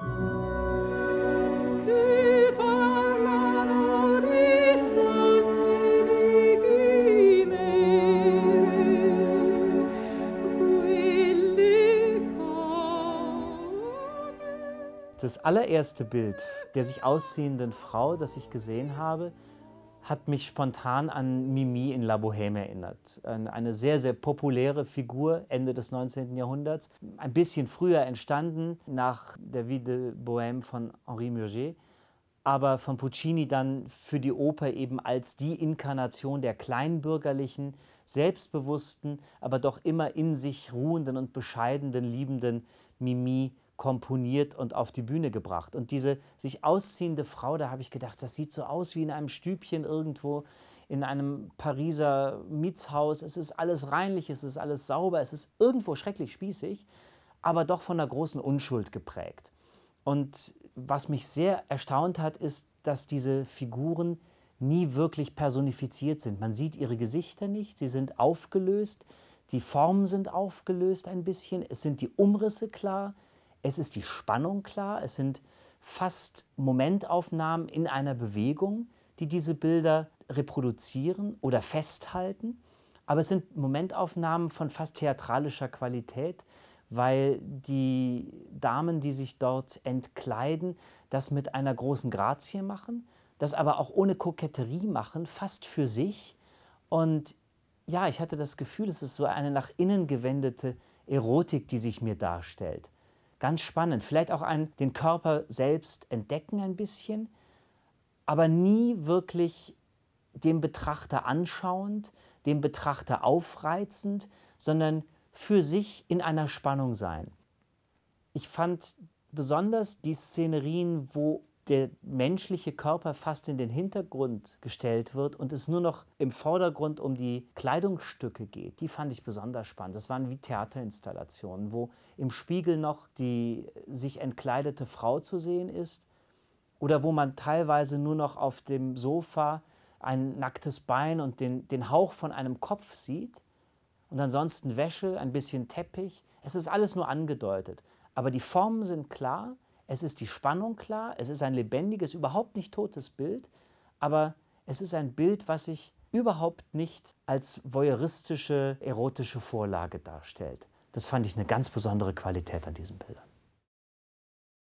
Das allererste Bild der sich ausziehenden Frau, das ich gesehen habe, hat mich spontan an Mimi in La Bohème erinnert. Eine sehr, sehr populäre Figur Ende des 19. Jahrhunderts. Ein bisschen früher entstanden, nach der Vie de Bohème von Henri Murger, aber von Puccini dann für die Oper eben als die Inkarnation der kleinbürgerlichen, selbstbewussten, aber doch immer in sich ruhenden und bescheidenen, liebenden Mimi komponiert und auf die Bühne gebracht. Und diese sich ausziehende Frau, da habe ich gedacht, das sieht so aus wie in einem Stübchen irgendwo in einem Pariser Mietshaus. Es ist alles reinlich, es ist alles sauber, es ist irgendwo schrecklich spießig, aber doch von einer großen Unschuld geprägt. Und was mich sehr erstaunt hat, ist, dass diese Figuren nie wirklich personifiziert sind. Man sieht ihre Gesichter nicht, sie sind aufgelöst, die Formen sind aufgelöst ein bisschen, es sind die Umrisse klar, es ist die Spannung klar, es sind fast Momentaufnahmen in einer Bewegung, die diese Bilder reproduzieren oder festhalten. Aber es sind Momentaufnahmen von fast theatralischer Qualität, weil die Damen, die sich dort entkleiden, das mit einer großen Grazie machen, das aber auch ohne Koketterie machen, fast für sich. Und ja, ich hatte das Gefühl, es ist so eine nach innen gewendete Erotik, die sich mir darstellt. Ganz spannend. Vielleicht auch ein, den Körper selbst entdecken ein bisschen, aber nie wirklich dem Betrachter anschauend, dem Betrachter aufreizend, sondern für sich in einer Spannung sein. Ich fand besonders die Szenerien, wo der menschliche Körper fast in den Hintergrund gestellt wird und es nur noch im Vordergrund um die Kleidungsstücke geht, die fand ich besonders spannend. Das waren wie Theaterinstallationen, wo im Spiegel noch die sich entkleidete Frau zu sehen ist oder wo man teilweise nur noch auf dem Sofa ein nacktes Bein und den, den Hauch von einem Kopf sieht und ansonsten Wäsche, ein bisschen Teppich. Es ist alles nur angedeutet. Aber die Formen sind klar es ist die Spannung klar, es ist ein lebendiges, überhaupt nicht totes Bild, aber es ist ein Bild, was sich überhaupt nicht als voyeuristische, erotische Vorlage darstellt. Das fand ich eine ganz besondere Qualität an diesen Bildern.